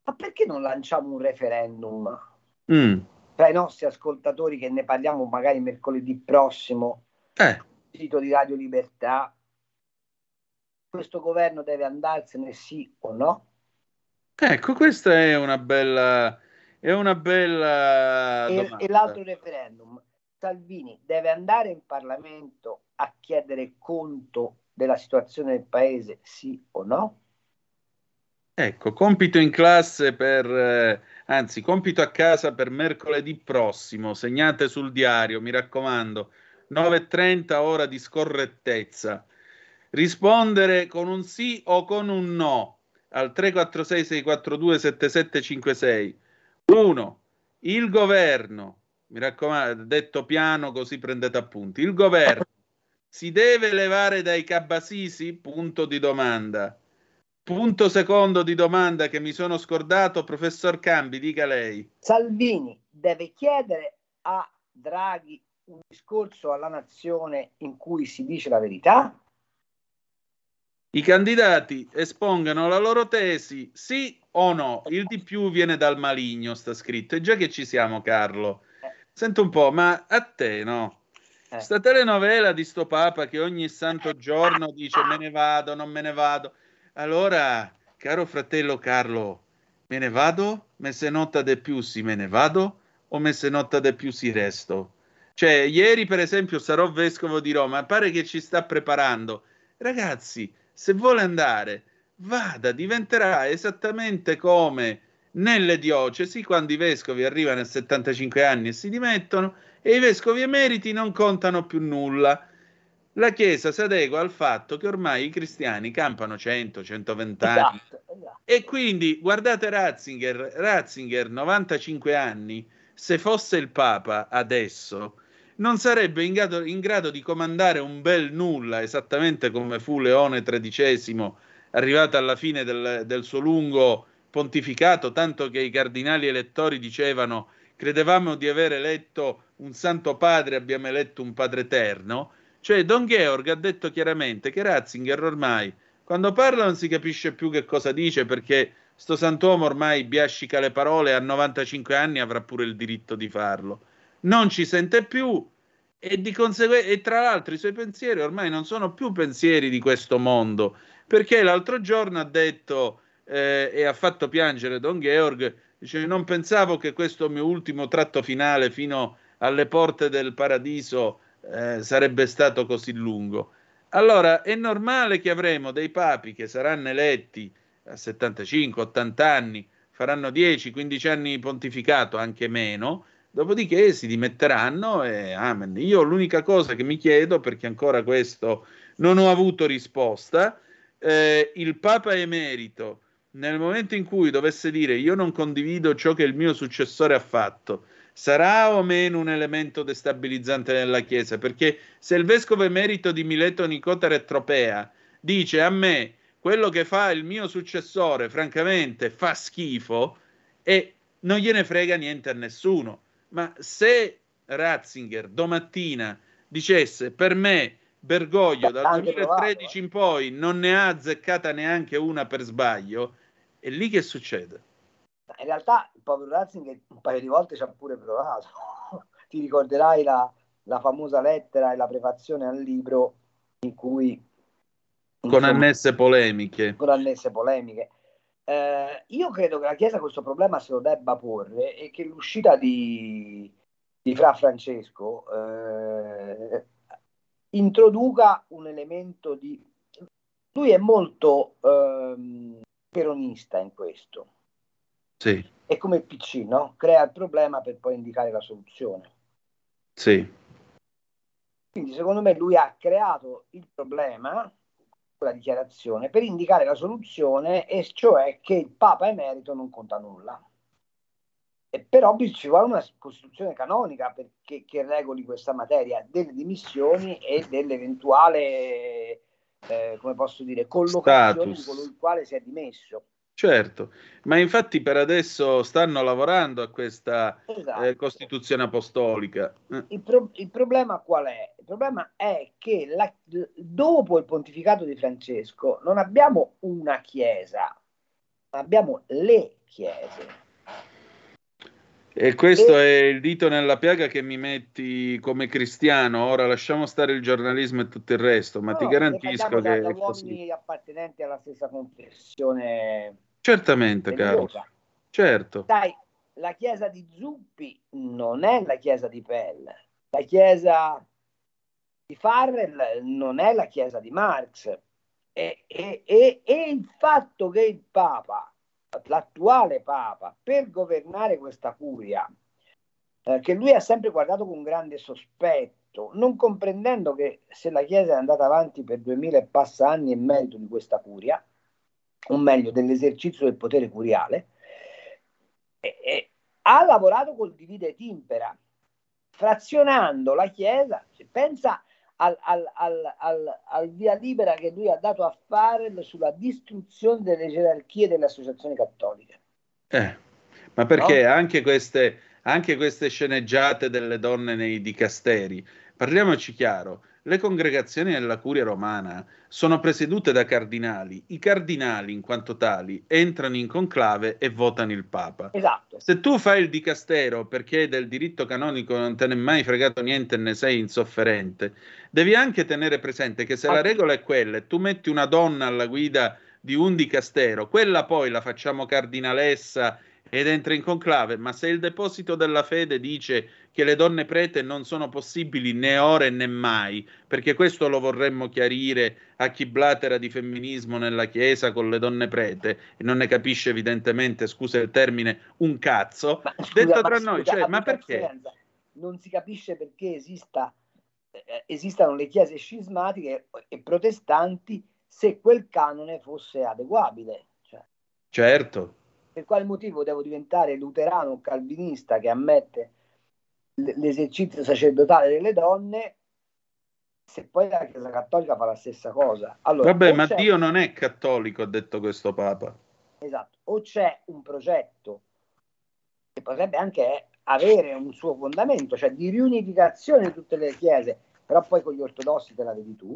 Ma perché non lanciamo un referendum Mm. tra i nostri ascoltatori che ne parliamo magari mercoledì prossimo Eh. sito di Radio Libertà? Questo governo deve andarsene sì o no? Ecco, questa è una bella, è una bella E, e l'altro referendum, Salvini deve andare in Parlamento a chiedere conto della situazione del paese, sì o no? Ecco, compito in classe per, eh, anzi, compito a casa per mercoledì prossimo. Segnate sul diario, mi raccomando, 9.30 ora di scorrettezza. Rispondere con un sì o con un no al 346-642-7756. 1. Il governo, mi raccomando, detto piano così prendete appunti, il governo si deve levare dai cabasisi? Punto di domanda. Punto secondo di domanda che mi sono scordato, professor Cambi, dica lei. Salvini deve chiedere a Draghi un discorso alla nazione in cui si dice la verità? I candidati espongano la loro tesi, sì o no. Il di più viene dal maligno, sta scritto. E già che ci siamo, Carlo. Sento un po', ma a te, no? Eh. Sta telenovela di sto Papa che ogni santo giorno dice me ne vado, non me ne vado. Allora, caro fratello Carlo, me ne vado? Me se nota de più si me ne vado? O me se nota de più si resto? Cioè, ieri per esempio sarò vescovo di Roma, pare che ci sta preparando. Ragazzi, se vuole andare, vada, diventerà esattamente come nelle diocesi, quando i vescovi arrivano a 75 anni e si dimettono, e i vescovi emeriti non contano più nulla. La Chiesa si adegua al fatto che ormai i cristiani campano 100, 120 anni. Esatto, esatto. E quindi guardate Ratzinger, Ratzinger 95 anni, se fosse il Papa adesso, non sarebbe in grado, in grado di comandare un bel nulla, esattamente come fu Leone XIII, arrivato alla fine del, del suo lungo pontificato, tanto che i cardinali elettori dicevano credevamo di aver eletto un santo padre, abbiamo eletto un padre eterno. Cioè Don Georg ha detto chiaramente che Ratzinger ormai quando parla non si capisce più che cosa dice perché sto sant'uomo ormai biascica le parole, a 95 anni avrà pure il diritto di farlo. Non ci sente più e di conseguenza e tra l'altro i suoi pensieri ormai non sono più pensieri di questo mondo, perché l'altro giorno ha detto eh, e ha fatto piangere Don Georg, dice non pensavo che questo mio ultimo tratto finale fino alle porte del paradiso eh, sarebbe stato così lungo. Allora è normale che avremo dei papi che saranno eletti a 75-80 anni, faranno 10-15 anni di pontificato, anche meno, dopodiché si dimetteranno e amen. Io l'unica cosa che mi chiedo, perché ancora questo non ho avuto risposta, eh, il Papa emerito, nel momento in cui dovesse dire io non condivido ciò che il mio successore ha fatto, sarà o meno un elemento destabilizzante nella Chiesa? Perché se il vescovo emerito di Mileto Nicota Retropea dice a me quello che fa il mio successore, francamente, fa schifo e non gliene frega niente a nessuno. Ma se Ratzinger domattina dicesse per me Bergoglio dal anche 2013 in poi non ne ha azzeccata neanche una per sbaglio, e lì che succede? In realtà il povero Ratzinger un paio di volte ci ha pure provato. Ti ricorderai la, la famosa lettera e la prefazione al libro in cui... Con insomma, annesse polemiche. con annesse polemiche. Eh, io credo che la Chiesa questo problema se lo debba porre e che l'uscita di, di Fra Francesco eh, introduca un elemento di... Lui è molto ehm, peronista in questo. Sì, È come il PC, no? Crea il problema per poi indicare la soluzione. sì. Quindi secondo me lui ha creato il problema, quella dichiarazione, per indicare la soluzione, e cioè che il Papa emerito non conta nulla. E però ci vuole una costituzione canonica perché, che regoli questa materia delle dimissioni e dell'eventuale, eh, come posso dire, collocazione Status. di colui il quale si è dimesso. Certo, ma infatti per adesso stanno lavorando a questa Esatto. eh, Costituzione apostolica. Eh, Il, pro- il problema qual è? Il problema è che la- dopo il pontificato di Francesco non abbiamo una chiesa, ma abbiamo le chiese. E questo è il dito nella piaga che mi metti come cristiano. Ora lasciamo stare il giornalismo e tutto il resto, ma No, ti garantisco da, che da così. uomini appartenenti alla stessa confessione Certamente, caro. Certo. Sai, la chiesa di Zuppi non è la chiesa di Pell, la chiesa di Farrell non è la chiesa di Marx. E, e- e- e il fatto che il Papa, l'attuale Papa, per governare questa curia, eh, che lui ha sempre guardato con grande sospetto, non comprendendo che se la Chiesa è andata avanti per duemila e passa anni è merito di questa curia, o meglio dell'esercizio del potere curiale, e- e ha lavorato col divide et impera, frazionando la Chiesa. Cioè, pensa al, al- al- al- via libera che lui ha dato a Farrell sulla distruzione delle gerarchie delle associazioni cattoliche. Eh, ma perché No? anche queste, anche queste sceneggiate delle donne nei dicasteri, parliamoci chiaro, le congregazioni della curia romana sono presiedute da cardinali. I cardinali, in quanto tali, entrano in conclave e votano il Papa. Esatto. Se tu fai il dicastero perché del diritto canonico non te ne è mai fregato niente e ne sei insofferente, devi anche tenere presente che se la regola è quella e tu metti una donna alla guida di un dicastero, quella poi la facciamo cardinalessa ed entra in conclave, ma se il deposito della fede dice che le donne prete non sono possibili né ora né mai, perché questo lo vorremmo chiarire a chi blatera di femminismo nella Chiesa con le donne prete e non ne capisce evidentemente, scusa il termine, un cazzo, detto Scusa, tra ma noi, scusa, cioè, ma perché? Non si capisce perché esista, eh, esistano le chiese scismatiche e protestanti se quel canone fosse adeguabile. Cioè, Certo, per quale motivo devo diventare luterano o calvinista che ammette l'esercizio sacerdotale delle donne se poi la Chiesa Cattolica fa la stessa cosa? Allora, vabbè, ma Dio non è cattolico, ha detto questo Papa. Esatto, o c'è un progetto che potrebbe anche avere un suo fondamento, cioè di riunificazione di tutte le chiese, però poi con gli ortodossi te la vedi tu.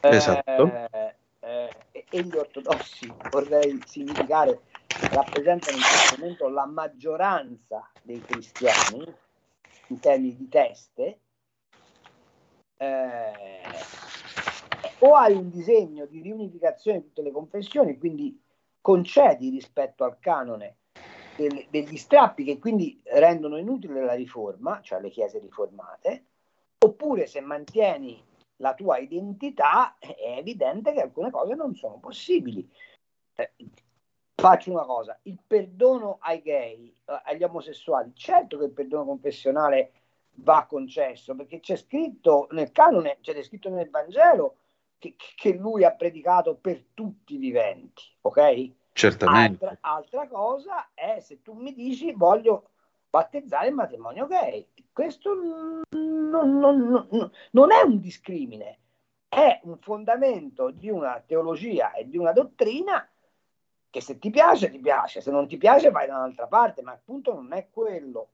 Eh, Esatto. eh, e, e gli ortodossi, vorrei significare, rappresentano in questo momento la maggioranza dei cristiani in termini di teste. Eh, o hai un disegno di riunificazione di tutte le confessioni, quindi concedi rispetto al canone del- degli strappi che quindi rendono inutile la riforma, cioè le chiese riformate, oppure se mantieni la tua identità è evidente che alcune cose non sono possibili. Eh, faccio una cosa, il perdono ai gay, eh, agli omosessuali, certo che il perdono confessionale va concesso, perché c'è scritto nel canone, c'è scritto nel Vangelo che, che lui ha predicato per tutti i viventi, ok? Certamente. Altra, altra cosa è se tu mi dici voglio battezzare il matrimonio gay. Questo non, non- non- non- non è un discrimine, è un fondamento di una teologia e di una dottrina che se ti piace, ti piace, se non ti piace vai da un'altra parte, ma il punto non è quello.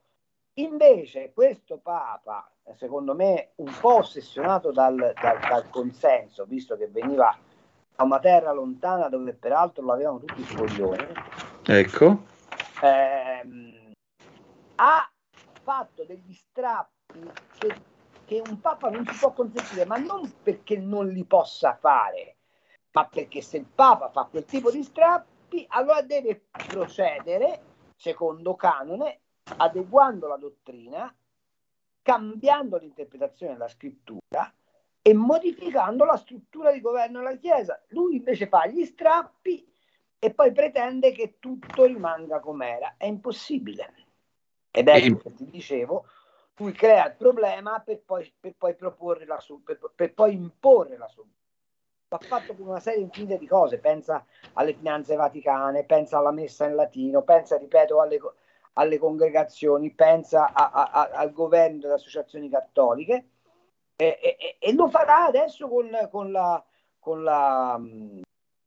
Invece questo Papa, secondo me, un po' ossessionato dal, dal, dal consenso, visto che veniva da una terra lontana dove peraltro l'avevano tutti i coglioni. Ecco. Ehm, ha fatto degli strappi che, che un Papa non si può consentire, ma non perché non li possa fare, ma perché se il Papa fa quel tipo di strappi, allora deve procedere secondo canone, adeguando la dottrina, cambiando l'interpretazione della scrittura e modificando la struttura di governo della Chiesa. Lui invece fa gli strappi e poi pretende che tutto rimanga com'era. È impossibile. Ed ecco che ti dicevo, lui crea il problema per poi, per poi proporre la per, per poi imporre la soluzione. Va fatto con una serie infinita di cose, pensa alle finanze vaticane, pensa alla messa in latino, pensa, ripeto, alle, alle congregazioni, pensa a, a, a, al governo delle associazioni cattoliche e, e, e lo farà adesso con, con, la, con, la,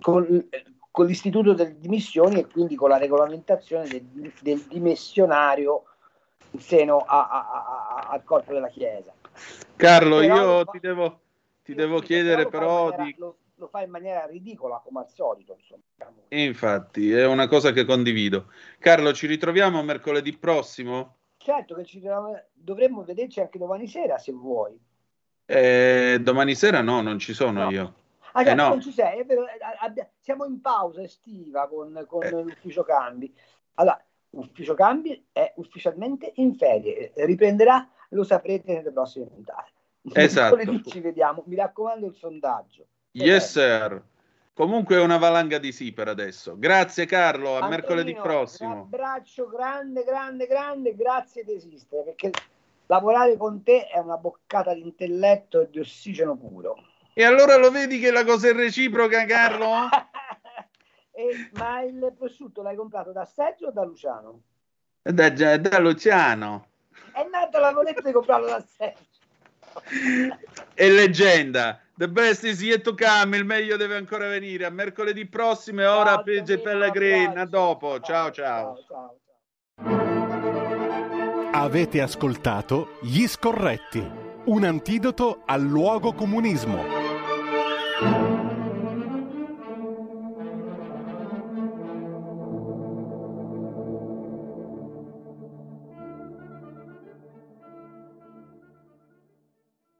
con, l'istituto delle dimissioni e quindi con la regolamentazione del, del dimissionario in seno al corpo della Chiesa. Carlo, Però io ti devo, ti devo chiedere però maniera, di... Lo, lo, fa in maniera ridicola come al solito. Insomma. Infatti, è una cosa che condivido. Carlo, ci ritroviamo mercoledì prossimo? Certo che ci dovremmo vederci anche domani sera se vuoi. Eh, domani sera no, non ci sono No. io. Ah, Eh, certo, no. non ci sei, è vero, eh, abbia- siamo in pausa estiva con, con Eh. l'ufficio cambi. Allora, l'ufficio cambi è ufficialmente in ferie, eh, riprenderà, lo saprete nelle prossime puntate. Esatto. Mercoledì ci vediamo, mi raccomando il sondaggio. Yes, sir. Comunque è una valanga di sì per adesso. Grazie Carlo, a mercoledì Antonino, Un prossimo. abbraccio grande, grande, grande, grazie di esistere, perché lavorare con te è una boccata di intelletto e di ossigeno puro. E allora lo vedi che la cosa è reciproca, Carlo? E- ma il prosciutto l'hai comprato da Sergio o da Luciano? Da, da- da Luciano. È nata la voletta di comprarlo da Sergio. È leggenda. The best is yet to come, il meglio deve ancora venire. A mercoledì prossimo e ora Pegge Pellegrin. A dopo. Ciao ciao. Avete ascoltato Gli Scorretti, un antidoto al luogo comunismo.